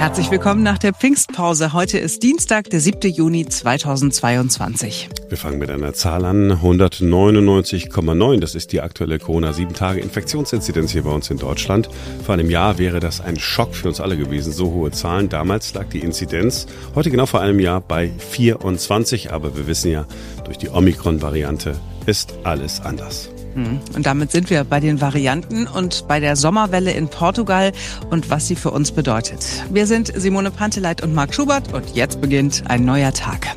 Herzlich willkommen nach der Pfingstpause. Heute ist Dienstag, der 7. Juni 2022. Wir fangen mit einer Zahl an. 199,9. Das ist die aktuelle Corona-7-Tage-Infektionsinzidenz hier bei uns in Deutschland. Vor einem Jahr wäre das ein Schock für uns alle gewesen. So hohe Zahlen. Damals lag die Inzidenz heute genau vor einem Jahr bei 24. Aber wir wissen ja, durch die Omikron-Variante ist alles anders. Hm. Und damit sind wir bei den Varianten und bei der Sommerwelle in Portugal und was sie für uns bedeutet. Wir sind Simone Panteleit und Marc Schubert und jetzt beginnt ein neuer Tag.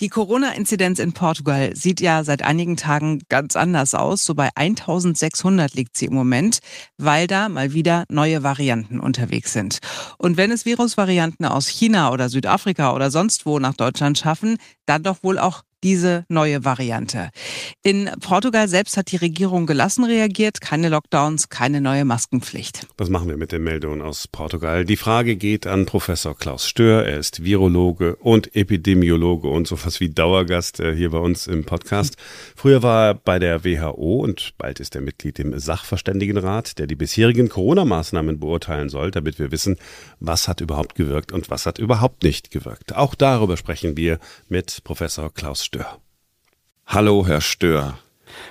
Die Corona-Inzidenz in Portugal sieht ja seit einigen Tagen ganz anders aus. So bei 1600 liegt sie im Moment, weil da mal wieder neue Varianten unterwegs sind. Und wenn es Virusvarianten aus China oder Südafrika oder sonst wo nach Deutschland schaffen, dann doch wohl auch diese neue Variante. In Portugal selbst hat die Regierung gelassen reagiert, keine Lockdowns, keine neue Maskenpflicht. Was machen wir mit den Meldungen aus Portugal? Die Frage geht an Professor Klaus Stör. Er ist Virologe und Epidemiologe und sowas wie Dauergast äh, hier bei uns im Podcast. Früher war er bei der WHO und bald ist er Mitglied im Sachverständigenrat, der die bisherigen Corona-Maßnahmen beurteilen soll, damit wir wissen, was hat überhaupt gewirkt und was hat überhaupt nicht gewirkt. Auch darüber sprechen wir mit Professor Klaus Stör. Hallo, Herr Stör.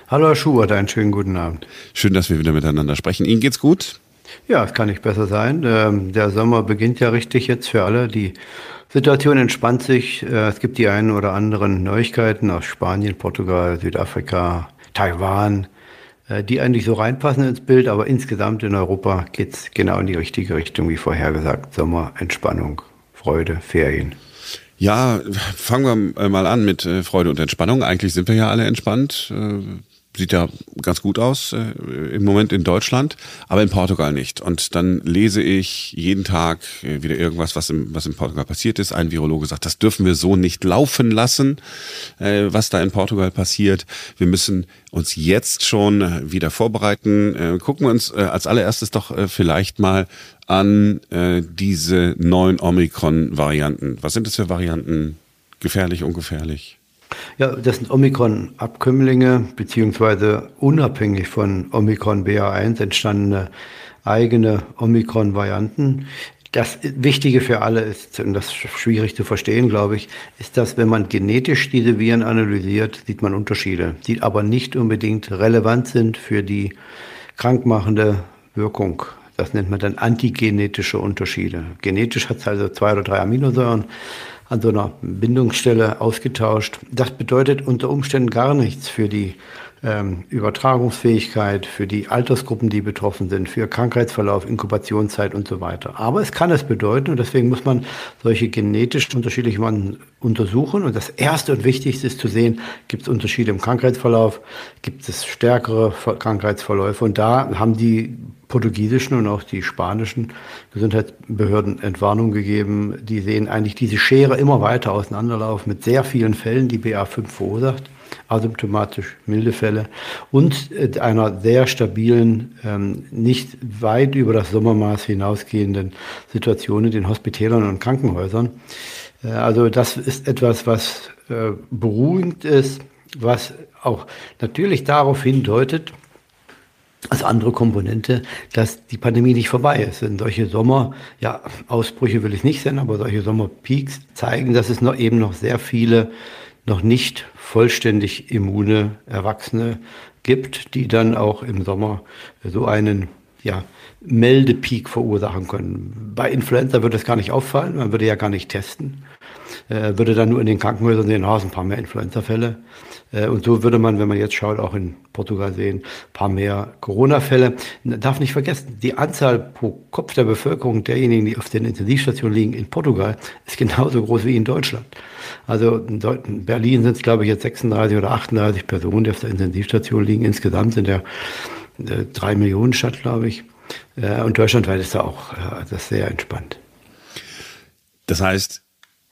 Hallo, Herr Schubert, einen schönen guten Abend. Schön, dass wir wieder miteinander sprechen. Ihnen geht's gut? Ja, es kann nicht besser sein. Ähm, der Sommer beginnt ja richtig jetzt für alle. Die Situation entspannt sich. Äh, es gibt die einen oder anderen Neuigkeiten aus Spanien, Portugal, Südafrika, Taiwan, äh, die eigentlich so reinpassen ins Bild. Aber insgesamt in Europa geht's genau in die richtige Richtung, wie vorhergesagt. Sommer, Entspannung, Freude, Ferien. Ja, fangen wir mal an mit äh, Freude und Entspannung. Eigentlich sind wir ja alle entspannt. Äh, sieht ja ganz gut aus äh, im Moment in Deutschland, aber in Portugal nicht. Und dann lese ich jeden Tag äh, wieder irgendwas, was im, was in Portugal passiert ist. Ein Virologe sagt, das dürfen wir so nicht laufen lassen, äh, was da in Portugal passiert. Wir müssen uns jetzt schon wieder vorbereiten. Äh, gucken wir uns äh, als allererstes doch äh, vielleicht mal an äh, diese neuen Omikron-Varianten. Was sind das für Varianten? Gefährlich, ungefährlich? Ja, das sind Omikron-Abkömmlinge, beziehungsweise unabhängig von Omikron BA1 entstandene eigene Omikron-Varianten. Das Wichtige für alle ist, und das ist schwierig zu verstehen, glaube ich, ist, dass wenn man genetisch diese Viren analysiert, sieht man Unterschiede, die aber nicht unbedingt relevant sind für die krankmachende Wirkung. Das nennt man dann antigenetische Unterschiede. Genetisch hat es also zwei oder drei Aminosäuren an so einer Bindungsstelle ausgetauscht. Das bedeutet unter Umständen gar nichts für die ähm, Übertragungsfähigkeit, für die Altersgruppen, die betroffen sind, für Krankheitsverlauf, Inkubationszeit und so weiter. Aber es kann es bedeuten und deswegen muss man solche genetisch unterschiedlichen untersuchen. Und das Erste und Wichtigste ist zu sehen, gibt es Unterschiede im Krankheitsverlauf, gibt es stärkere Krankheitsverläufe. Und da haben die portugiesischen und auch die spanischen Gesundheitsbehörden Entwarnung gegeben. Die sehen eigentlich diese Schere immer weiter auseinanderlaufen mit sehr vielen Fällen, die BA5 verursacht asymptomatisch milde Fälle und äh, einer sehr stabilen, ähm, nicht weit über das Sommermaß hinausgehenden Situation in den Hospitälern und Krankenhäusern. Äh, also das ist etwas, was äh, beruhigend ist, was auch natürlich darauf hindeutet, als andere Komponente, dass die Pandemie nicht vorbei ist. Denn solche Sommer, ja, Ausbrüche will ich nicht sehen, aber solche Sommerpeaks zeigen, dass es noch eben noch sehr viele noch nicht vollständig immune Erwachsene gibt, die dann auch im Sommer so einen ja, Meldepeak verursachen können. Bei Influenza würde es gar nicht auffallen, man würde ja gar nicht testen, äh, würde dann nur in den Krankenhäusern sehen, oh, ein paar mehr Influenza-Fälle. Äh, und so würde man, wenn man jetzt schaut, auch in Portugal sehen, ein paar mehr Corona-Fälle. Darf nicht vergessen, die Anzahl pro Kopf der Bevölkerung derjenigen, die auf den Intensivstationen liegen in Portugal, ist genauso groß wie in Deutschland. Also in Berlin sind es, glaube ich, jetzt 36 oder 38 Personen, die auf der Intensivstation liegen. Insgesamt sind ja äh, drei Millionen Stadt, glaube ich. Äh, und deutschlandweit ist da auch das sehr entspannt. Das heißt,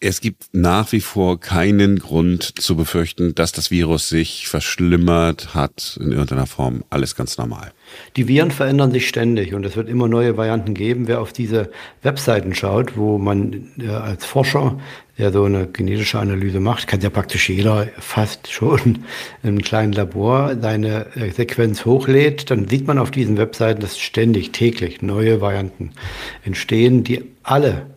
es gibt nach wie vor keinen Grund zu befürchten, dass das Virus sich verschlimmert hat in irgendeiner Form. Alles ganz normal. Die Viren verändern sich ständig und es wird immer neue Varianten geben. Wer auf diese Webseiten schaut, wo man äh, als Forscher, der so eine genetische Analyse macht, kann ja praktisch jeder fast schon im kleinen Labor seine äh, Sequenz hochlädt, dann sieht man auf diesen Webseiten, dass ständig, täglich neue Varianten entstehen, die alle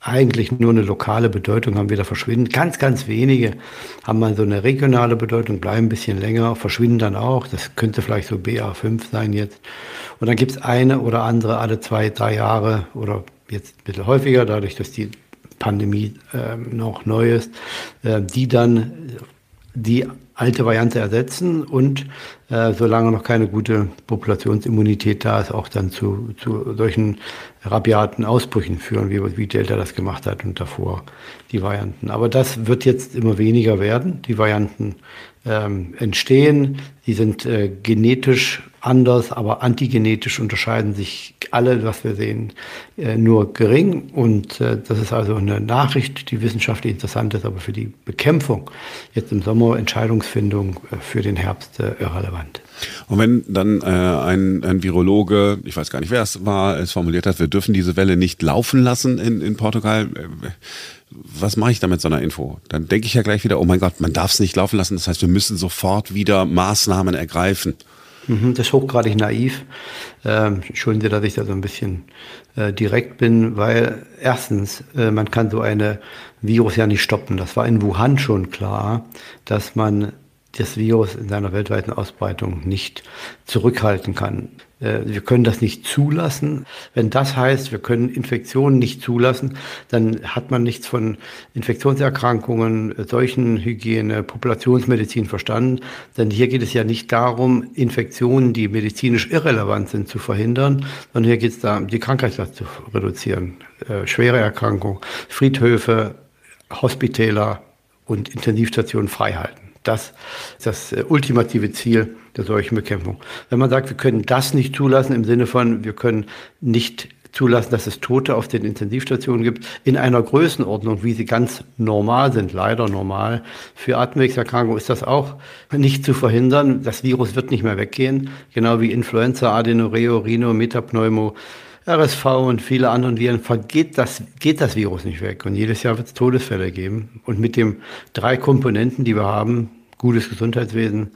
eigentlich nur eine lokale Bedeutung haben, wieder verschwinden. Ganz, ganz wenige haben mal so eine regionale Bedeutung, bleiben ein bisschen länger, verschwinden dann auch. Das könnte vielleicht so BA5 sein jetzt. Und dann gibt es eine oder andere alle zwei, drei Jahre oder jetzt ein bisschen häufiger, dadurch, dass die Pandemie äh, noch neu ist, äh, die dann die alte Variante ersetzen und äh, solange noch keine gute Populationsimmunität da ist, auch dann zu, zu solchen rabiaten Ausbrüchen führen, wie, wie Delta das gemacht hat und davor die Varianten. Aber das wird jetzt immer weniger werden. Die Varianten ähm, entstehen. Die sind äh, genetisch anders, aber antigenetisch unterscheiden sich alle, was wir sehen, äh, nur gering. Und äh, das ist also eine Nachricht, die wissenschaftlich interessant ist, aber für die Bekämpfung jetzt im Sommer Entscheidungsfindung äh, für den Herbst irrelevant. Und wenn dann äh, ein, ein Virologe, ich weiß gar nicht, wer es war, es formuliert hat, wir dürfen diese Welle nicht laufen lassen in, in Portugal, was mache ich da mit so einer Info? Dann denke ich ja gleich wieder, oh mein Gott, man darf es nicht laufen lassen. Das heißt, wir müssen sofort wieder Maßnahmen ergreifen. Mhm, das ist hochgradig naiv. Ähm, Entschuldigen Sie, dass ich da so ein bisschen äh, direkt bin, weil erstens, äh, man kann so eine Virus ja nicht stoppen. Das war in Wuhan schon klar, dass man das Virus in seiner weltweiten Ausbreitung nicht zurückhalten kann. Äh, wir können das nicht zulassen. Wenn das heißt, wir können Infektionen nicht zulassen, dann hat man nichts von Infektionserkrankungen, Seuchenhygiene, Populationsmedizin verstanden. Denn hier geht es ja nicht darum, Infektionen, die medizinisch irrelevant sind, zu verhindern, sondern hier geht es darum, die Krankheitslast zu reduzieren. Äh, schwere Erkrankungen, Friedhöfe, Hospitäler und Intensivstationen freihalten. Das ist das äh, ultimative Ziel der Seuchenbekämpfung. Wenn man sagt, wir können das nicht zulassen im Sinne von, wir können nicht zulassen, dass es Tote auf den Intensivstationen gibt, in einer Größenordnung, wie sie ganz normal sind, leider normal. Für Atemwegserkrankungen ist das auch nicht zu verhindern. Das Virus wird nicht mehr weggehen, genau wie Influenza, Adenoreo, Rhino, Metapneumo, RSV und viele anderen Viren vergeht das, geht das Virus nicht weg. Und jedes Jahr wird es Todesfälle geben. Und mit den drei Komponenten, die wir haben, gutes Gesundheitswesen,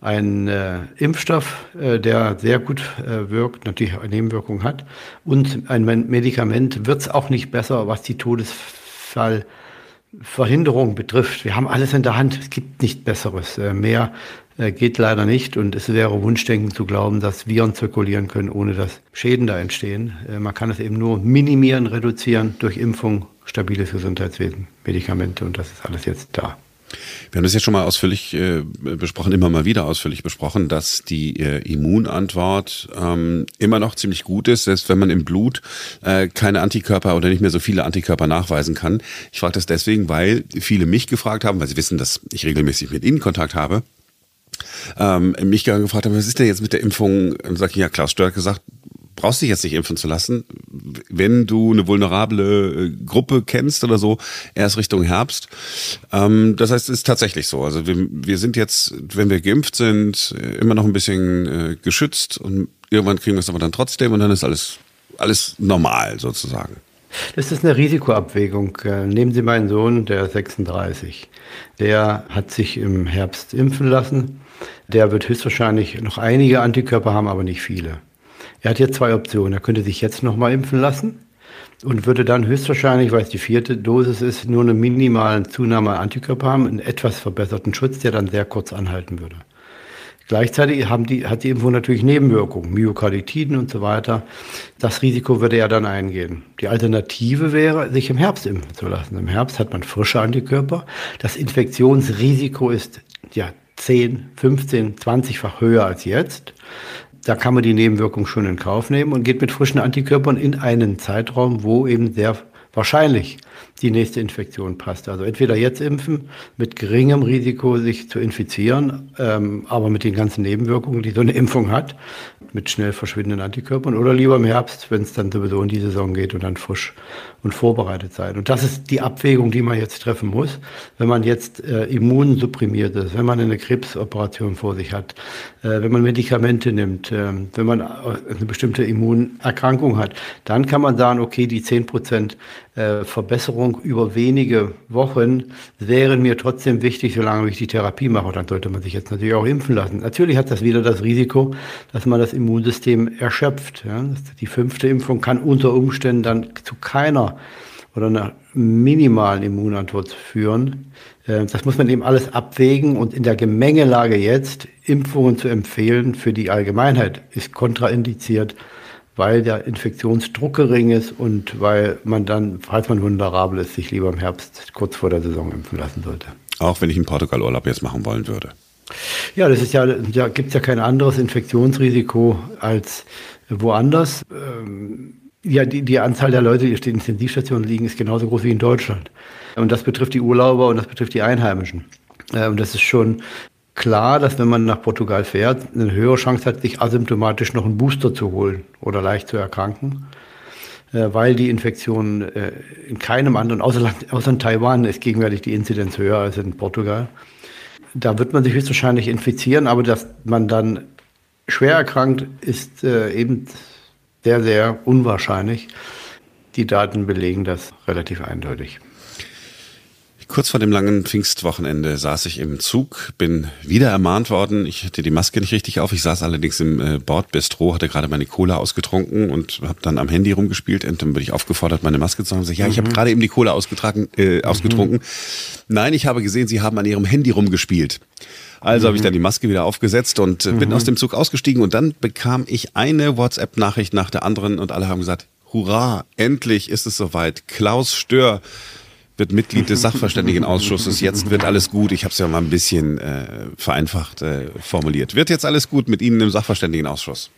ein äh, Impfstoff, äh, der sehr gut äh, wirkt, natürlich Nebenwirkungen hat, und ein Medikament wird es auch nicht besser, was die Todesfallverhinderung betrifft. Wir haben alles in der Hand. Es gibt nicht Besseres. Äh, mehr geht leider nicht und es wäre Wunschdenken zu glauben, dass Viren zirkulieren können, ohne dass Schäden da entstehen. Äh, man kann es eben nur minimieren, reduzieren durch Impfung, stabiles Gesundheitswesen, Medikamente und das ist alles jetzt da. Wir haben das jetzt schon mal ausführlich äh, besprochen, immer mal wieder ausführlich besprochen, dass die äh, Immunantwort ähm, immer noch ziemlich gut ist, selbst wenn man im Blut äh, keine Antikörper oder nicht mehr so viele Antikörper nachweisen kann. Ich frage das deswegen, weil viele mich gefragt haben, weil sie wissen, dass ich regelmäßig mit ihnen Kontakt habe ähm, mich gefragt haben, was ist denn jetzt mit der Impfung? Und sag ich, ja, Klaus Stör hat gesagt, brauchst dich jetzt nicht impfen zu lassen. Wenn du eine vulnerable äh, Gruppe kennst oder so, erst Richtung Herbst. Ähm, das heißt, es ist tatsächlich so. Also wir, wir sind jetzt, wenn wir geimpft sind, äh, immer noch ein bisschen äh, geschützt und irgendwann kriegen wir es aber dann trotzdem und dann ist alles, alles normal sozusagen. Das ist eine Risikoabwägung. Nehmen Sie meinen Sohn, der ist 36. Der hat sich im Herbst impfen lassen. Der wird höchstwahrscheinlich noch einige Antikörper haben, aber nicht viele. Er hat jetzt zwei Optionen. Er könnte sich jetzt nochmal impfen lassen und würde dann höchstwahrscheinlich, weil es die vierte Dosis ist, nur eine minimale Zunahme an Antikörper haben, einen etwas verbesserten Schutz, der dann sehr kurz anhalten würde. Gleichzeitig haben die, hat die Impfung natürlich Nebenwirkungen, Myokarditiden und so weiter. Das Risiko würde er dann eingehen. Die Alternative wäre, sich im Herbst impfen zu lassen. Im Herbst hat man frische Antikörper. Das Infektionsrisiko ist ja 10, 15, 20-fach höher als jetzt. Da kann man die Nebenwirkung schon in Kauf nehmen und geht mit frischen Antikörpern in einen Zeitraum, wo eben sehr wahrscheinlich die nächste Infektion passt. Also entweder jetzt impfen mit geringem Risiko, sich zu infizieren, ähm, aber mit den ganzen Nebenwirkungen, die so eine Impfung hat, mit schnell verschwindenden Antikörpern, oder lieber im Herbst, wenn es dann sowieso in die Saison geht und dann frisch und vorbereitet sein. Und das ist die Abwägung, die man jetzt treffen muss, wenn man jetzt äh, immunsupprimiert ist, wenn man eine Krebsoperation vor sich hat, äh, wenn man Medikamente nimmt, äh, wenn man eine bestimmte Immunerkrankung hat, dann kann man sagen, okay, die 10 Prozent äh, Verbesserung über wenige Wochen wären mir trotzdem wichtig, solange ich die Therapie mache. dann sollte man sich jetzt natürlich auch impfen lassen. Natürlich hat das wieder das Risiko, dass man das Immunsystem erschöpft. Ja. Die fünfte Impfung kann unter Umständen dann zu keiner oder einer minimalen Immunantwort führen. Äh, das muss man eben alles abwägen und in der Gemengelage jetzt Impfungen zu empfehlen für die Allgemeinheit ist kontraindiziert weil der Infektionsdruck gering ist und weil man dann, falls man vulnerabel ist, sich lieber im Herbst kurz vor der Saison impfen lassen sollte. Auch wenn ich in Portugal Urlaub jetzt machen wollen würde. Ja, das ist ja, da gibt es ja kein anderes Infektionsrisiko als woanders. Ähm, ja, die, die Anzahl der Leute, die den Intensivstationen liegen, ist genauso groß wie in Deutschland. Und das betrifft die Urlauber und das betrifft die Einheimischen. Äh, und das ist schon klar, dass wenn man nach Portugal fährt, eine höhere Chance hat, sich asymptomatisch noch einen Booster zu holen oder leicht zu erkranken, äh, weil die Infektion äh, in keinem anderen, außer, außer in Taiwan ist gegenwärtig die Inzidenz höher als in Portugal. Da wird man sich höchstwahrscheinlich infizieren, aber dass man dann schwer erkrankt, ist äh, eben sehr, sehr unwahrscheinlich. Die Daten belegen das relativ eindeutig. Kurz vor dem langen Pfingstwochenende saß ich im Zug, bin wieder ermahnt worden. Ich hatte die Maske nicht richtig auf. Ich saß allerdings im äh, Bordbistro, hatte gerade meine Cola ausgetrunken und habe dann am Handy rumgespielt. Und dann bin ich aufgefordert, meine Maske zu haben. Ich, ja, ich habe mhm. gerade eben die Cola ausgetragen, äh, ausgetrunken. Mhm. Nein, ich habe gesehen, Sie haben an Ihrem Handy rumgespielt. Also mhm. habe ich dann die Maske wieder aufgesetzt und äh, bin mhm. aus dem Zug ausgestiegen und dann bekam ich eine WhatsApp-Nachricht nach der anderen und alle haben gesagt, Hurra, endlich ist es soweit. Klaus Stör wird Mitglied des Sachverständigenausschusses. Jetzt wird alles gut. Ich habe es ja mal ein bisschen äh, vereinfacht äh, formuliert. Wird jetzt alles gut mit Ihnen im Sachverständigenausschuss?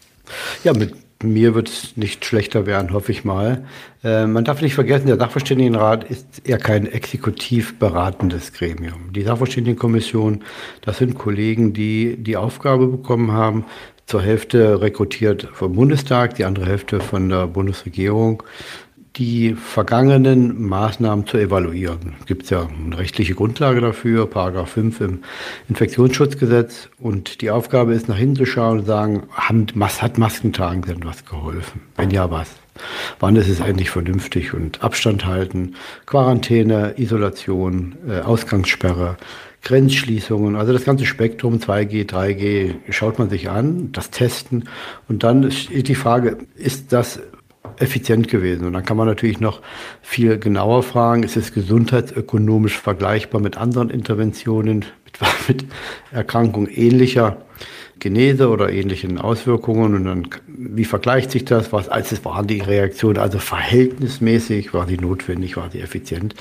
Ja, mit mir wird es nicht schlechter werden, hoffe ich mal. Äh, man darf nicht vergessen, der Sachverständigenrat ist eher kein exekutiv beratendes Gremium. Die Sachverständigenkommission, das sind Kollegen, die die Aufgabe bekommen haben, zur Hälfte rekrutiert vom Bundestag, die andere Hälfte von der Bundesregierung, die vergangenen Maßnahmen zu evaluieren. Es gibt ja eine rechtliche Grundlage dafür, Paragraph 5 im Infektionsschutzgesetz. Und die Aufgabe ist, nach hinten zu schauen und sagen, hat Maskentagen denn was geholfen? Wenn ja, was? Wann ist es eigentlich vernünftig? Und Abstand halten, Quarantäne, Isolation, äh, Ausgangssperre, Grenzschließungen, also das ganze Spektrum 2G, 3G schaut man sich an, das Testen und dann ist die Frage, ist das effizient gewesen. Und dann kann man natürlich noch viel genauer fragen, ist es gesundheitsökonomisch vergleichbar mit anderen Interventionen, mit, mit Erkrankungen ähnlicher Genese oder ähnlichen Auswirkungen und dann, wie vergleicht sich das? Was, als war die Reaktion also verhältnismäßig, war sie notwendig, war sie effizient?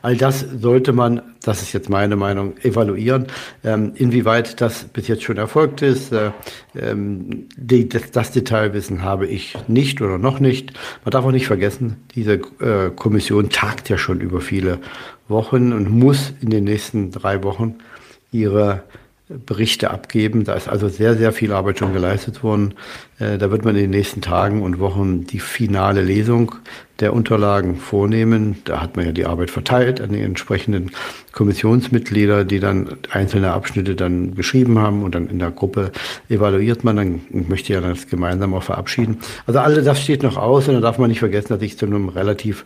All das sollte man, das ist jetzt meine Meinung, evaluieren. Ähm, inwieweit das bis jetzt schon erfolgt ist, äh, ähm, die, das, das, Detailwissen habe ich nicht oder noch nicht. Man darf auch nicht vergessen, diese äh, Kommission tagt ja schon über viele Wochen und muss in den nächsten drei Wochen ihre Berichte abgeben. Da ist also sehr, sehr viel Arbeit schon geleistet worden. Äh, da wird man in den nächsten Tagen und Wochen die finale Lesung der Unterlagen vornehmen. Da hat man ja die Arbeit verteilt an die entsprechenden Kommissionsmitglieder, die dann einzelne Abschnitte dann geschrieben haben und dann in der Gruppe evaluiert man. Dann möchte ja das gemeinsam auch verabschieden. Also alles das steht noch aus und da darf man nicht vergessen, dass ich zu einem relativ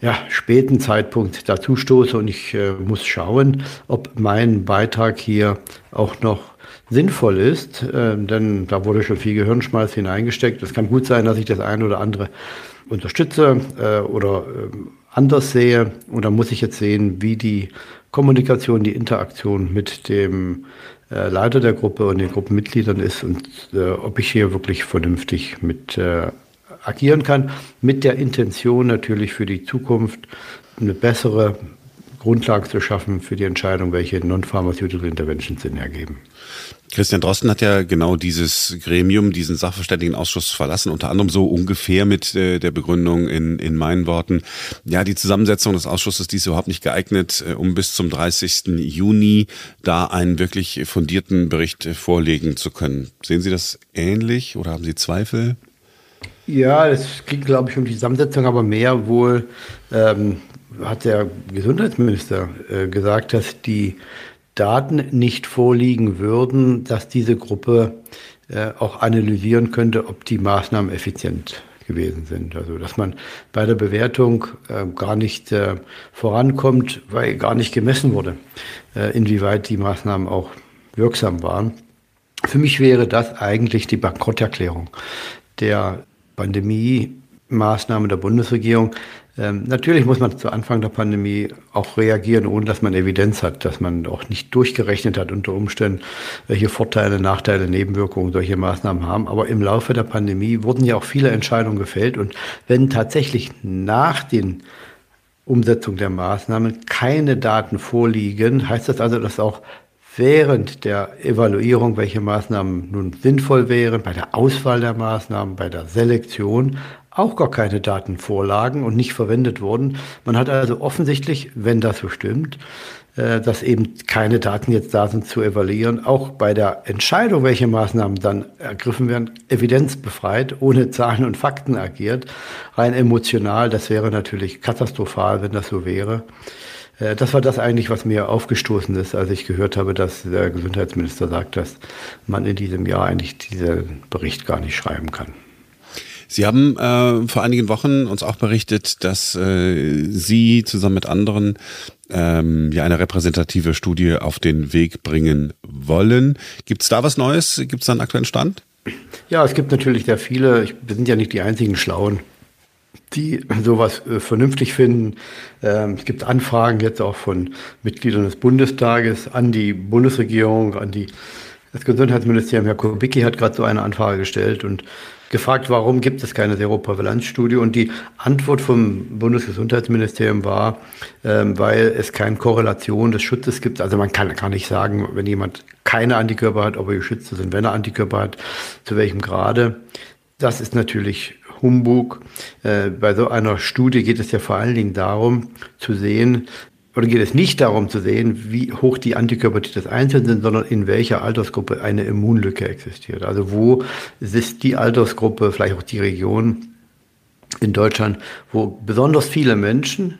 ja, späten Zeitpunkt dazu stoße und ich äh, muss schauen, ob mein Beitrag hier auch noch sinnvoll ist, äh, denn da wurde schon viel Gehirnschmalz hineingesteckt. Es kann gut sein, dass ich das eine oder andere unterstütze äh, oder äh, anders sehe und da muss ich jetzt sehen, wie die Kommunikation, die Interaktion mit dem äh, Leiter der Gruppe und den Gruppenmitgliedern ist und äh, ob ich hier wirklich vernünftig mit agieren kann, mit der Intention natürlich für die Zukunft eine bessere Grundlagen zu schaffen für die Entscheidung, welche Non-Pharmaceutical Interventions Sinn ergeben. Christian Drosten hat ja genau dieses Gremium, diesen Sachverständigenausschuss verlassen, unter anderem so ungefähr mit äh, der Begründung in, in meinen Worten, ja, die Zusammensetzung des Ausschusses, die ist überhaupt nicht geeignet, äh, um bis zum 30. Juni da einen wirklich fundierten Bericht äh, vorlegen zu können. Sehen Sie das ähnlich oder haben Sie Zweifel? Ja, es ging, glaube ich, um die Zusammensetzung, aber mehr wohl ähm, hat der Gesundheitsminister äh, gesagt, dass die Daten nicht vorliegen würden, dass diese Gruppe äh, auch analysieren könnte, ob die Maßnahmen effizient gewesen sind. Also dass man bei der Bewertung äh, gar nicht äh, vorankommt, weil gar nicht gemessen wurde, äh, inwieweit die Maßnahmen auch wirksam waren. Für mich wäre das eigentlich die Bankrotterklärung der Pandemie-Maßnahmen der Bundesregierung. Ähm, natürlich muss man zu Anfang der Pandemie auch reagieren, ohne dass man Evidenz hat, dass man auch nicht durchgerechnet hat unter Umständen, welche Vorteile, Nachteile, Nebenwirkungen solche Maßnahmen haben. Aber im Laufe der Pandemie wurden ja auch viele Entscheidungen gefällt. Und wenn tatsächlich nach den Umsetzung der Maßnahmen keine Daten vorliegen, heißt das also, dass auch während der Evaluierung, welche Maßnahmen nun sinnvoll wären, bei der Auswahl der Maßnahmen, bei der Selektion, auch gar keine Daten vorlagen und nicht verwendet wurden. Man hat also offensichtlich, wenn das so stimmt, äh, dass eben keine Daten jetzt da sind zu evaluieren, auch bei der Entscheidung, welche Maßnahmen dann ergriffen werden, evidenzbefreit, ohne Zahlen und Fakten agiert, rein emotional. Das wäre natürlich katastrophal, wenn das so wäre. Äh, das war das eigentlich, was mir aufgestoßen ist, als ich gehört habe, dass der Gesundheitsminister sagt, dass man in diesem Jahr eigentlich diesen Bericht gar nicht schreiben kann. Sie haben äh, vor einigen Wochen uns auch berichtet, dass äh, Sie zusammen mit anderen ähm, ja eine repräsentative Studie auf den Weg bringen wollen. Gibt es da was Neues? Gibt es da einen aktuellen Stand? Ja, es gibt natürlich sehr viele. Wir sind ja nicht die einzigen Schlauen, die sowas äh, vernünftig finden. Ähm, es gibt Anfragen jetzt auch von Mitgliedern des Bundestages an die Bundesregierung, an die das Gesundheitsministerium. Herr Kubicki hat gerade so eine Anfrage gestellt und gefragt, warum gibt es keine Seroprävalenzstudie? Und die Antwort vom Bundesgesundheitsministerium war, ähm, weil es keine Korrelation des Schutzes gibt. Also man kann, kann nicht sagen, wenn jemand keine Antikörper hat, ob er geschützt ist und wenn er Antikörper hat, zu welchem Grade. Das ist natürlich Humbug. Äh, bei so einer Studie geht es ja vor allen Dingen darum, zu sehen, oder geht es nicht darum zu sehen, wie hoch die Antikörper des Einzelnen sind, sondern in welcher Altersgruppe eine Immunlücke existiert. Also wo ist die Altersgruppe, vielleicht auch die Region in Deutschland, wo besonders viele Menschen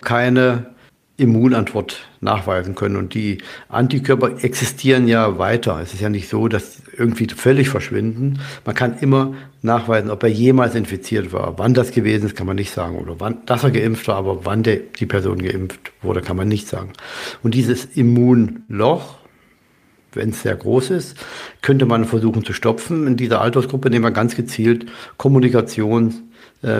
keine Immunantwort nachweisen können. Und die Antikörper existieren ja weiter. Es ist ja nicht so, dass irgendwie völlig verschwinden. Man kann immer nachweisen, ob er jemals infiziert war. Wann das gewesen ist, kann man nicht sagen. Oder wann, dass er geimpft war, aber wann der, die Person geimpft wurde, kann man nicht sagen. Und dieses Immunloch, wenn es sehr groß ist, könnte man versuchen zu stopfen in dieser Altersgruppe, indem man ganz gezielt Kommunikation äh,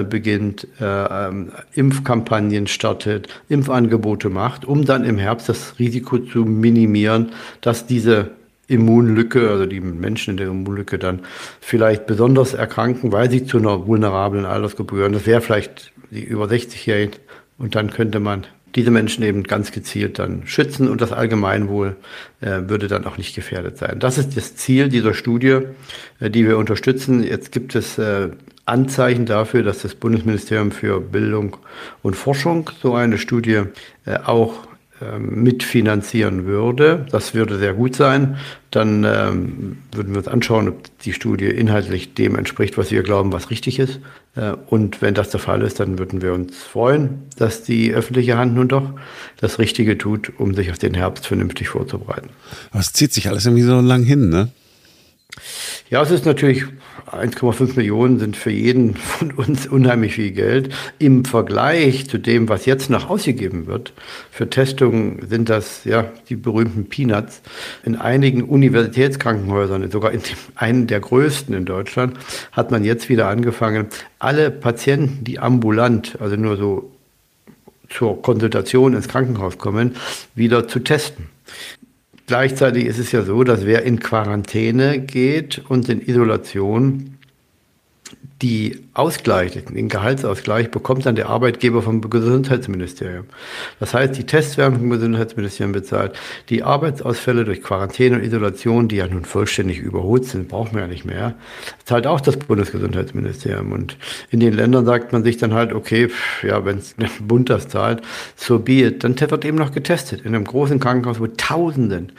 beginnt, äh, ähm, Impfkampagnen startet, Impfangebote macht, um dann im Herbst das Risiko zu minimieren, dass diese Immunlücke, also die Menschen in der Immunlücke dann vielleicht besonders erkranken, weil sie zu einer vulnerablen Altersgruppe gehören. Das wäre vielleicht die über 60-Jährigen und dann könnte man diese Menschen eben ganz gezielt dann schützen und das Allgemeinwohl äh, würde dann auch nicht gefährdet sein. Das ist das Ziel dieser Studie, äh, die wir unterstützen. Jetzt gibt es äh, Anzeichen dafür, dass das Bundesministerium für Bildung und Forschung so eine Studie äh, auch ähm, mitfinanzieren würde. Das würde sehr gut sein. Dann ähm, würden wir uns anschauen, ob die Studie inhaltlich dem entspricht, was wir glauben, was richtig ist. Äh, und wenn das der Fall ist, dann würden wir uns freuen, dass die öffentliche Hand nun doch das Richtige tut, um sich auf den Herbst vernünftig vorzubereiten. Aber es zieht sich alles irgendwie so lang hin, ne? Ja, es ist natürlich 1,5 Millionen sind für jeden von uns unheimlich viel Geld. Im Vergleich zu dem, was jetzt noch ausgegeben wird, für Testungen sind das ja die berühmten Peanuts. In einigen Universitätskrankenhäusern, sogar in dem, einen der größten in Deutschland, hat man jetzt wieder angefangen, alle Patienten, die ambulant, also nur so zur Konsultation ins Krankenhaus kommen, wieder zu testen. Gleichzeitig ist es ja so, dass wer in Quarantäne geht und in Isolation, die Ausgleich, den Gehaltsausgleich bekommt dann der Arbeitgeber vom Gesundheitsministerium. Das heißt, die Tests werden vom Gesundheitsministerium bezahlt. Die Arbeitsausfälle durch Quarantäne und Isolation, die ja nun vollständig überholt sind, brauchen wir ja nicht mehr, zahlt auch das Bundesgesundheitsministerium. Und in den Ländern sagt man sich dann halt, okay, ja, wenn der Bund das zahlt, so be it. Dann wird eben noch getestet in einem großen Krankenhaus, wo Tausenden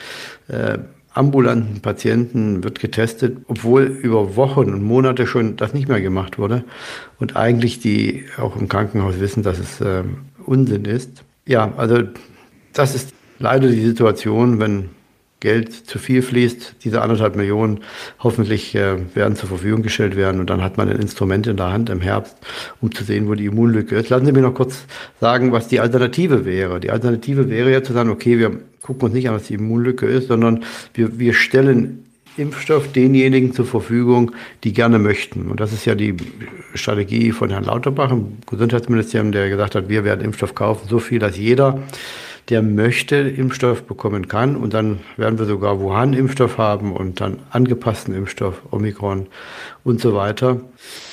äh, ambulanten Patienten wird getestet, obwohl über Wochen und Monate schon das nicht mehr gemacht wurde und eigentlich die auch im Krankenhaus wissen, dass es äh, Unsinn ist. Ja, also das ist leider die Situation, wenn Geld zu viel fließt, diese anderthalb Millionen hoffentlich äh, werden zur Verfügung gestellt werden und dann hat man ein Instrument in der Hand im Herbst, um zu sehen, wo die Immunlücke ist. Lassen Sie mir noch kurz sagen, was die Alternative wäre. Die Alternative wäre ja zu sagen, okay, wir gucken uns nicht an, was die Immunlücke ist, sondern wir, wir stellen Impfstoff denjenigen zur Verfügung, die gerne möchten. Und das ist ja die Strategie von Herrn Lauterbach im Gesundheitsministerium, der gesagt hat, wir werden Impfstoff kaufen, so viel, dass jeder, der möchte, Impfstoff bekommen kann. Und dann werden wir sogar Wuhan-Impfstoff haben und dann angepassten Impfstoff, Omikron und so weiter.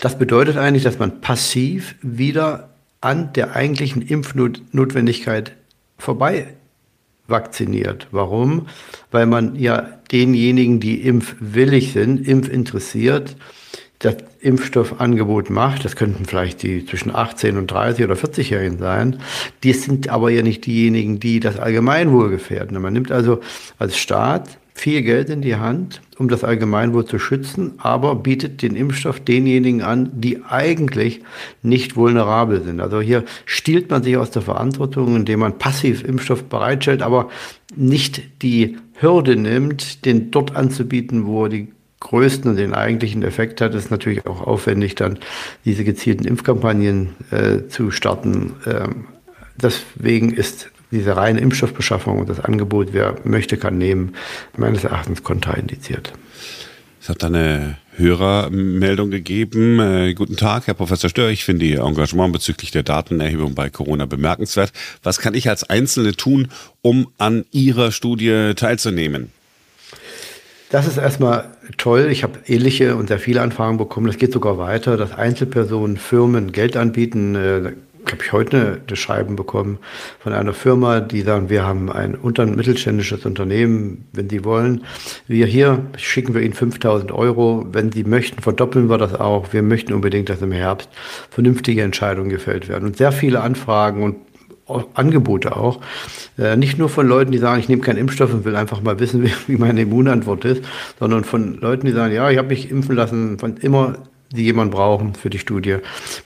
Das bedeutet eigentlich, dass man passiv wieder an der eigentlichen Impfnotwendigkeit vorbei vakziniert. Warum? Weil man ja denjenigen, die impfwillig sind, impfinteressiert, das Impfstoffangebot macht. Das könnten vielleicht die zwischen 18 und 30 oder 40-Jährigen sein. Die sind aber ja nicht diejenigen, die das Allgemeinwohl gefährden. Man nimmt also als Staat viel Geld in die Hand, um das Allgemeinwohl zu schützen, aber bietet den Impfstoff denjenigen an, die eigentlich nicht vulnerabel sind. Also hier stiehlt man sich aus der Verantwortung, indem man passiv Impfstoff bereitstellt, aber nicht die Hürde nimmt, den dort anzubieten, wo die größten und den eigentlichen Effekt hat, ist natürlich auch aufwendig, dann diese gezielten Impfkampagnen äh, zu starten. Ähm, deswegen ist diese reine Impfstoffbeschaffung und das Angebot, wer möchte, kann nehmen, meines Erachtens kontraindiziert. Es hat eine Hörermeldung gegeben. Äh, guten Tag, Herr Professor Stör. Ich finde Ihr Engagement bezüglich der Datenerhebung bei Corona bemerkenswert. Was kann ich als Einzelne tun, um an Ihrer Studie teilzunehmen? Das ist erstmal toll. Ich habe ähnliche und sehr viele Anfragen bekommen. Das geht sogar weiter, dass Einzelpersonen, Firmen Geld anbieten. Äh, habe ich heute das Schreiben bekommen von einer Firma, die sagen, wir haben ein unter mittelständisches Unternehmen, wenn Sie wollen. Wir hier schicken wir Ihnen 5000 Euro. Wenn Sie möchten, verdoppeln wir das auch. Wir möchten unbedingt, dass im Herbst vernünftige Entscheidungen gefällt werden. Und sehr viele Anfragen und Angebote auch. Äh, nicht nur von Leuten, die sagen, ich nehme keinen Impfstoff und will einfach mal wissen, wie, meine Immunantwort ist, sondern von Leuten, die sagen, ja, ich habe mich impfen lassen, von immer die jemand brauchen für die Studie,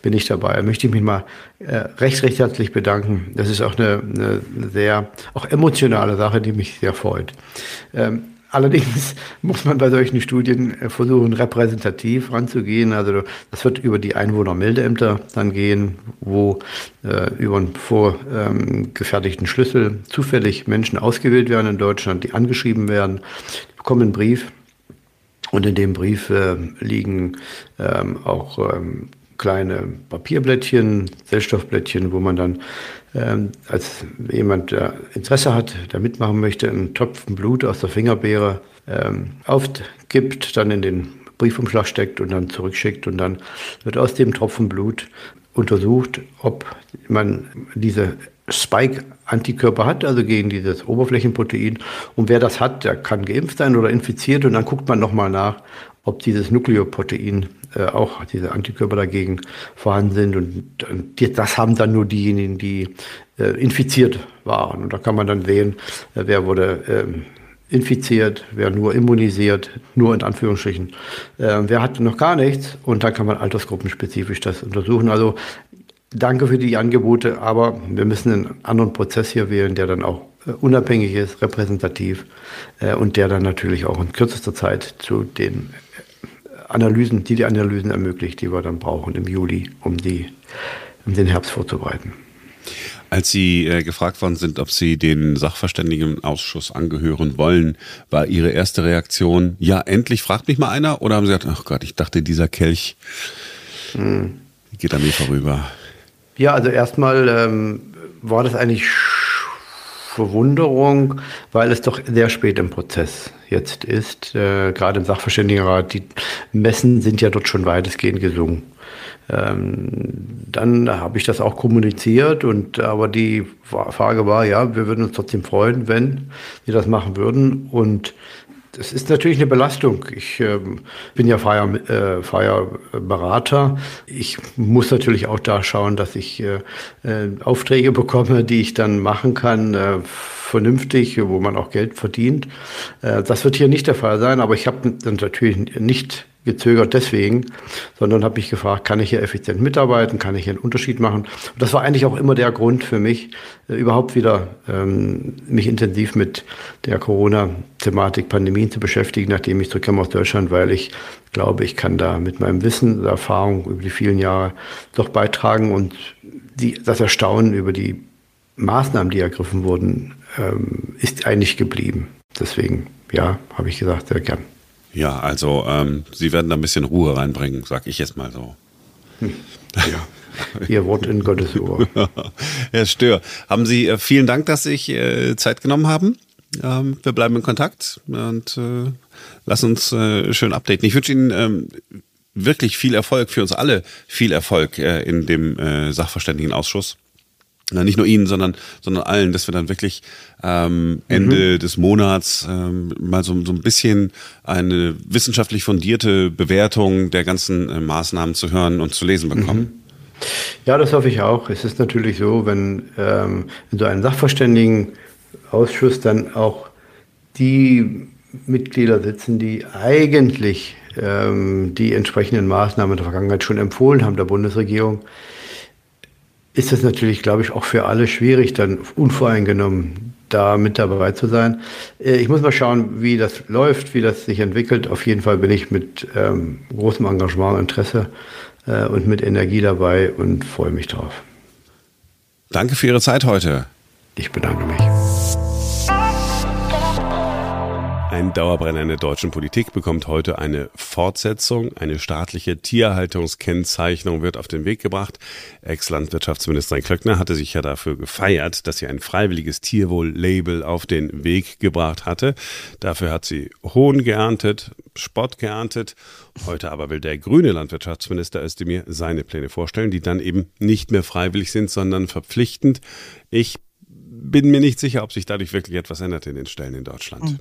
bin ich dabei. Da möchte ich mich mal äh, recht, recht herzlich bedanken. Das ist auch eine, eine sehr, auch emotionale Sache, die mich sehr freut. Ähm, Allerdings muss man bei solchen Studien äh, versuchen, repräsentativ ranzugehen. Also das wird über die Einwohnermeldeämter dann gehen, wo äh, über einen vorgefertigten Schlüssel zufällig Menschen ausgewählt werden in Deutschland, die angeschrieben werden, die bekommen einen Brief und in dem Brief äh, liegen ähm, auch ähm, kleine Papierblättchen, Zellstoffblättchen, wo man dann ähm, als jemand, der Interesse hat, der mitmachen möchte, einen Tropfen Blut aus der Fingerbeere ähm, aufgibt, dann in den Briefumschlag steckt und dann zurückschickt und dann wird aus dem Tropfen Blut untersucht, ob man diese Spike-Antikörper hat, also gegen dieses Oberflächenprotein. Und wer das hat, der kann geimpft sein oder infiziert. Und dann guckt man nochmal nach, ob dieses Nukleoprotein äh, auch diese Antikörper dagegen vorhanden sind. Und, und das haben dann nur diejenigen, die äh, infiziert waren. Und da kann man dann sehen, äh, wer wurde ähm, infiziert, wer nur immunisiert, nur in Anführungsstrichen, äh, wer hat noch gar nichts. Und dann kann man altersgruppenspezifisch das untersuchen. Also danke für die Angebote, aber wir müssen einen anderen Prozess hier wählen, der dann auch äh, unabhängig ist, repräsentativ äh, und der dann natürlich auch in kürzester Zeit zu den Analysen, die die Analysen ermöglicht, die wir dann brauchen im Juli, um, die, um den Herbst vorzubereiten. Als Sie äh, gefragt worden sind, ob Sie den Sachverständigenausschuss angehören wollen, war Ihre erste Reaktion, ja, endlich fragt mich mal einer? Oder haben Sie gesagt, ach Gott, ich dachte, dieser Kelch hm. geht an mir vorüber? Ja, also erstmal ähm, war das eigentlich Verwunderung, weil es doch sehr spät im Prozess jetzt ist. Äh, gerade im Sachverständigenrat, die Messen sind ja dort schon weitestgehend gesungen. Ähm, dann habe ich das auch kommuniziert und aber die Frage war, ja, wir würden uns trotzdem freuen, wenn wir das machen würden und das ist natürlich eine Belastung. Ich äh, bin ja freier, äh, freier Berater. Ich muss natürlich auch da schauen, dass ich äh, äh Aufträge bekomme, die ich dann machen kann, äh, vernünftig, wo man auch Geld verdient. Äh, das wird hier nicht der Fall sein, aber ich habe natürlich nicht gezögert deswegen, sondern habe mich gefragt, kann ich hier effizient mitarbeiten, kann ich hier einen Unterschied machen? Und das war eigentlich auch immer der Grund für mich, äh, überhaupt wieder ähm, mich intensiv mit der Corona-Thematik, Pandemien zu beschäftigen, nachdem ich zurückkam aus Deutschland, weil ich glaube, ich kann da mit meinem Wissen, der Erfahrung über die vielen Jahre doch beitragen und die, das Erstaunen über die Maßnahmen, die ergriffen wurden, ähm, ist eigentlich geblieben. Deswegen, ja, habe ich gesagt, sehr gern. Ja, also ähm, Sie werden da ein bisschen Ruhe reinbringen, sag ich jetzt mal so. Hm. Ja. Ihr Wort in Gottes Ohr. Herr Stör, haben Sie äh, vielen Dank, dass Sie sich äh, Zeit genommen haben. Ähm, wir bleiben in Kontakt und äh, lassen uns äh, schön updaten. Ich wünsche Ihnen ähm, wirklich viel Erfolg, für uns alle viel Erfolg äh, in dem äh, Sachverständigenausschuss na, nicht nur Ihnen, sondern, sondern allen, dass wir dann wirklich ähm, Ende mhm. des Monats ähm, mal so, so ein bisschen eine wissenschaftlich fundierte Bewertung der ganzen äh, Maßnahmen zu hören und zu lesen bekommen. Mhm. Ja, das hoffe ich auch. Es ist natürlich so, wenn ähm, in so einem Sachverständigenausschuss dann auch die Mitglieder sitzen, die eigentlich ähm, die entsprechenden Maßnahmen in der Vergangenheit schon empfohlen haben der Bundesregierung, ist es natürlich, glaube ich, auch für alle schwierig, dann unvoreingenommen da mit dabei zu sein. Äh, ich muss mal schauen, wie das läuft, wie das sich entwickelt. Auf jeden Fall bin ich mit ähm, großem Engagement und Interesse äh, und mit Energie dabei und freue mich drauf. Danke für Ihre Zeit heute. Ich bedanke mich. Ein Dauerbrenner in der deutschen Politik bekommt heute eine Fortsetzung. Eine staatliche Tierhaltungskennzeichnung wird auf den Weg gebracht. Ex-Landwirtschaftsministerin Klöckner hatte sich ja dafür gefeiert, dass sie ein freiwilliges Tierwohl-Label auf den Weg gebracht hatte. Dafür hat sie Hohn geerntet, Spott geerntet. Heute aber will der grüne Landwirtschaftsminister Özdemir seine Pläne vorstellen, die dann eben nicht mehr freiwillig sind, sondern verpflichtend. Ich bin mir nicht sicher, ob sich dadurch wirklich etwas ändert in den Stellen in Deutschland.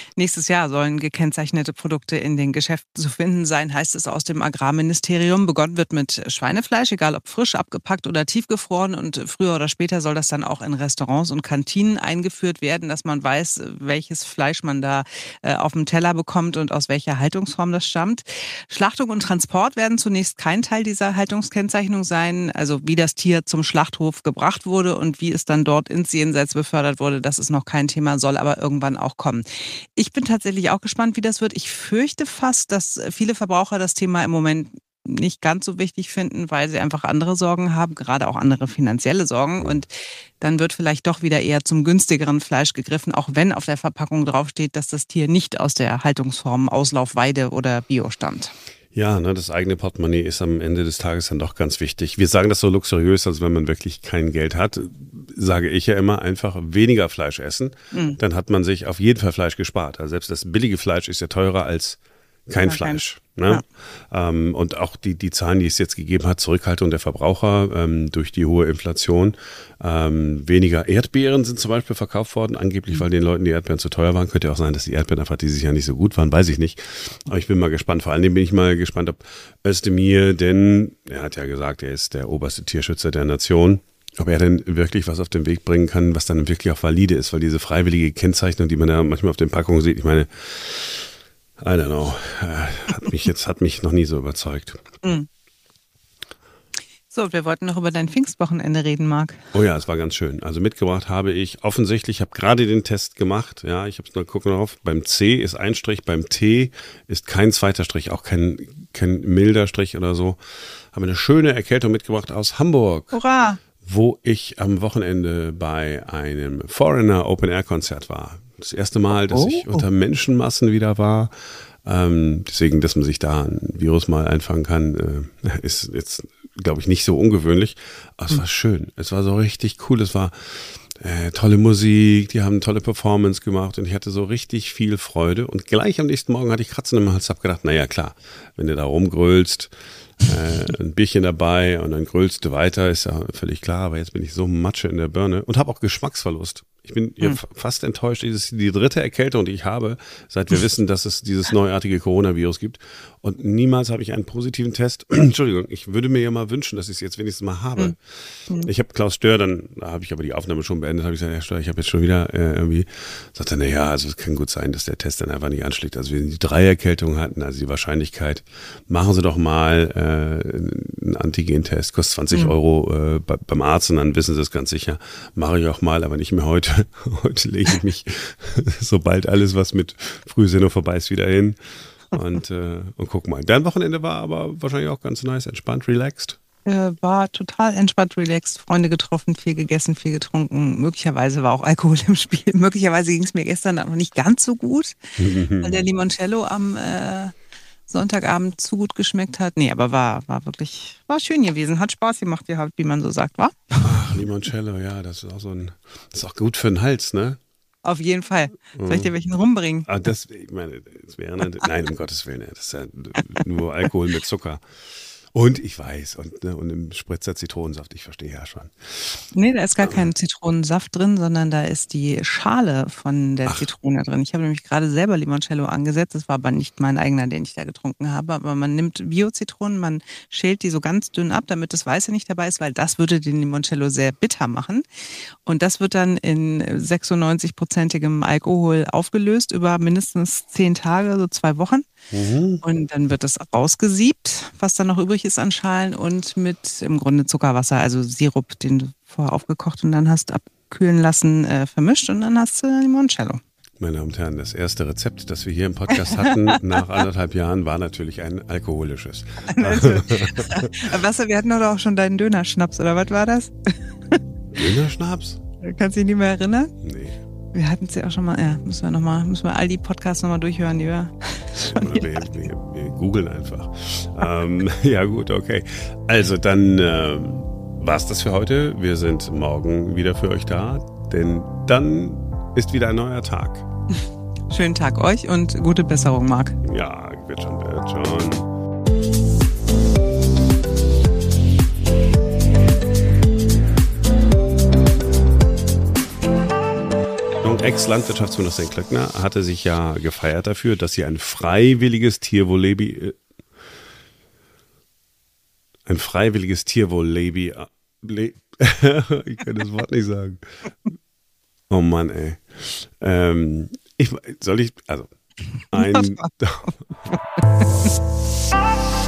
Nächstes Jahr sollen gekennzeichnete Produkte in den Geschäften zu finden sein, heißt es aus dem Agrarministerium. Begonnen wird mit Schweinefleisch, egal ob frisch, abgepackt oder tiefgefroren. Und früher oder später soll das dann auch in Restaurants und Kantinen eingeführt werden, dass man weiß, welches Fleisch man da äh, auf dem Teller bekommt und aus welcher Haltungsform das stammt. Schlachtung und Transport werden zunächst kein Teil dieser Haltungskennzeichnung sein. Also wie das Tier zum Schlachthof gebracht wurde und wie es dann dort ins Jenseits befördert wurde, das ist noch kein Thema, soll aber irgendwann auch kommen. Ich bin tatsächlich auch gespannt, wie das wird. Ich fürchte fast, dass viele Verbraucher das Thema im Moment nicht ganz so wichtig finden, weil sie einfach andere Sorgen haben, gerade auch andere finanzielle Sorgen. Und dann wird vielleicht doch wieder eher zum günstigeren Fleisch gegriffen, auch wenn auf der Verpackung draufsteht, dass das Tier nicht aus der Haltungsform Auslauf, Weide oder Bio stammt. Ja, ne, das eigene Portemonnaie ist am Ende des Tages dann doch ganz wichtig. Wir sagen das so luxuriös, als wenn man wirklich kein Geld hat. Sage ich ja immer einfach weniger Fleisch essen. Mhm. Dann hat man sich auf jeden Fall Fleisch gespart. Also selbst das billige Fleisch ist ja teurer als kein ja, Fleisch. Kein, ne? Ja. Ähm, und auch die, die Zahlen, die es jetzt gegeben hat, Zurückhaltung der Verbraucher ähm, durch die hohe Inflation. Ähm, weniger Erdbeeren sind zum Beispiel verkauft worden, angeblich, weil den Leuten die Erdbeeren zu teuer waren. Könnte auch sein, dass die Erdbeeren einfach dieses Jahr nicht so gut waren, weiß ich nicht. Aber ich bin mal gespannt. Vor allen Dingen bin ich mal gespannt, ob Özdemir, denn er hat ja gesagt, er ist der oberste Tierschützer der Nation, ob er denn wirklich was auf den Weg bringen kann, was dann wirklich auch valide ist, weil diese freiwillige Kennzeichnung, die man da manchmal auf den Packungen sieht, ich meine, I don't know. Äh, hat mich jetzt hat mich noch nie so überzeugt. Mm. So, wir wollten noch über dein Pfingstwochenende reden, Marc. Oh ja, es war ganz schön. Also mitgebracht habe ich offensichtlich, ich habe gerade den Test gemacht. Ja, ich habe es nur gucken drauf. Beim C ist ein Strich, beim T ist kein zweiter Strich, auch kein, kein milder Strich oder so. Habe eine schöne Erkältung mitgebracht aus Hamburg. Hurra! Wo ich am Wochenende bei einem Foreigner Open Air Konzert war. Das erste Mal, dass oh. ich unter Menschenmassen wieder war. Ähm, deswegen, dass man sich da ein Virus mal einfangen kann, äh, ist jetzt, glaube ich, nicht so ungewöhnlich. Aber es war schön. Es war so richtig cool. Es war äh, tolle Musik, die haben tolle Performance gemacht und ich hatte so richtig viel Freude. Und gleich am nächsten Morgen hatte ich Kratzen im Hals, hab gedacht, naja klar, wenn du da rumgrölst, äh, ein Bierchen dabei und dann grölst du weiter, ist ja völlig klar, aber jetzt bin ich so Matsche in der Birne und habe auch Geschmacksverlust. Ich bin hm. fast enttäuscht. Das ist die dritte Erkältung, die ich habe, seit wir wissen, dass es dieses neuartige Coronavirus gibt. Und niemals habe ich einen positiven Test. Entschuldigung, ich würde mir ja mal wünschen, dass ich es jetzt wenigstens mal habe. Mhm. Ich habe Klaus Stör, dann da habe ich aber die Aufnahme schon beendet, habe ich gesagt, Herr Stör, ich habe jetzt schon wieder äh, irgendwie, sagt er, na ja, also es kann gut sein, dass der Test dann einfach nicht anschlägt. Also wenn Sie drei Erkältungen hatten, also die Wahrscheinlichkeit, machen Sie doch mal äh, einen Antigen-Test, kostet 20 mhm. Euro äh, bei, beim Arzt und dann wissen Sie es ganz sicher. Mache ich auch mal, aber nicht mehr heute. Heute lege ich mich, sobald alles, was mit Frühsendung vorbei ist, wieder hin und, äh, und guck mal. Dein Wochenende war aber wahrscheinlich auch ganz nice, entspannt, relaxed. Äh, war total entspannt, relaxed, Freunde getroffen, viel gegessen, viel getrunken. Möglicherweise war auch Alkohol im Spiel. Möglicherweise ging es mir gestern noch nicht ganz so gut, weil der Limoncello am äh, Sonntagabend zu gut geschmeckt hat. Nee, aber war, war wirklich, war schön gewesen. Hat Spaß gemacht, wie man so sagt, war? Ach, Limoncello, ja, das ist auch so ein, das ist auch gut für den Hals, ne? Auf jeden Fall. Soll ich dir welchen rumbringen? Ah, das, ich meine, das wäre, nein, um Gottes Willen, das ist ja nur Alkohol mit Zucker. Und ich weiß, und, ne, und im Spritzer Zitronensaft, ich verstehe ja schon. Nee, da ist gar kein Zitronensaft drin, sondern da ist die Schale von der Ach. Zitrone drin. Ich habe nämlich gerade selber Limoncello angesetzt. Das war aber nicht mein eigener, den ich da getrunken habe. Aber man nimmt Bio-Zitronen, man schält die so ganz dünn ab, damit das Weiße nicht dabei ist, weil das würde den Limoncello sehr bitter machen. Und das wird dann in 96-prozentigem Alkohol aufgelöst über mindestens zehn Tage, so zwei Wochen. Mhm. Und dann wird das rausgesiebt, was dann noch übrig ist an Schalen und mit im Grunde Zuckerwasser, also Sirup, den du vorher aufgekocht und dann hast abkühlen lassen, äh, vermischt und dann hast du Limoncello. Meine Damen und Herren, das erste Rezept, das wir hier im Podcast hatten, nach anderthalb Jahren, war natürlich ein alkoholisches. was, wir hatten doch auch schon deinen Dönerschnaps, oder was war das? Dönerschnaps? Kannst du dich nicht mehr erinnern? Nee. Wir hatten es ja auch schon mal, ja, müssen wir noch mal, müssen wir all die Podcasts nochmal durchhören, die wir schon wir, wir, wir googeln einfach. ähm, ja gut, okay. Also dann äh, war's das für heute. Wir sind morgen wieder für euch da, denn dann ist wieder ein neuer Tag. Schönen Tag euch und gute Besserung, Marc. Ja, wird schon, wird schon. Ex-Landwirtschaftsministerin Klöckner hatte sich ja gefeiert dafür, dass sie ein freiwilliges Tierwohllebi äh, ein freiwilliges Tierwohllebi äh, ich kann das Wort nicht sagen. Oh Mann, ey. Ähm, ich, soll ich, also ein